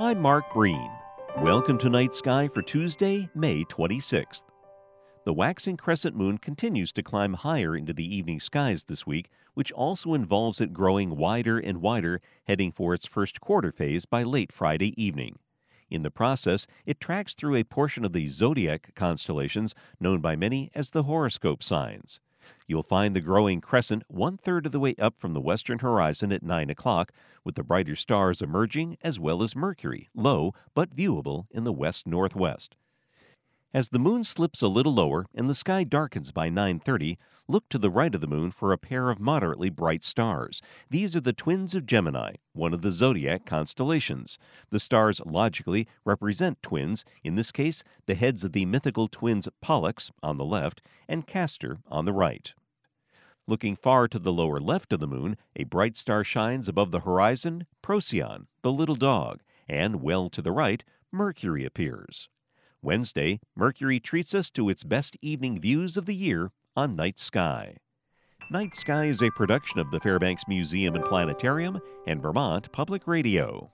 I'm Mark Breen. Welcome to Night Sky for Tuesday, May 26th. The waxing crescent moon continues to climb higher into the evening skies this week, which also involves it growing wider and wider, heading for its first quarter phase by late Friday evening. In the process, it tracks through a portion of the zodiac constellations known by many as the horoscope signs. You'll find the growing crescent one third of the way up from the western horizon at 9 o'clock, with the brighter stars emerging as well as Mercury, low but viewable in the west northwest. As the moon slips a little lower and the sky darkens by 9:30, look to the right of the moon for a pair of moderately bright stars. These are the twins of Gemini, one of the zodiac constellations. The stars logically represent twins, in this case, the heads of the mythical twins Pollux on the left and Castor on the right. Looking far to the lower left of the moon, a bright star shines above the horizon, Procyon, the little dog, and well to the right, Mercury appears. Wednesday, Mercury treats us to its best evening views of the year on Night Sky. Night Sky is a production of the Fairbanks Museum and Planetarium and Vermont Public Radio.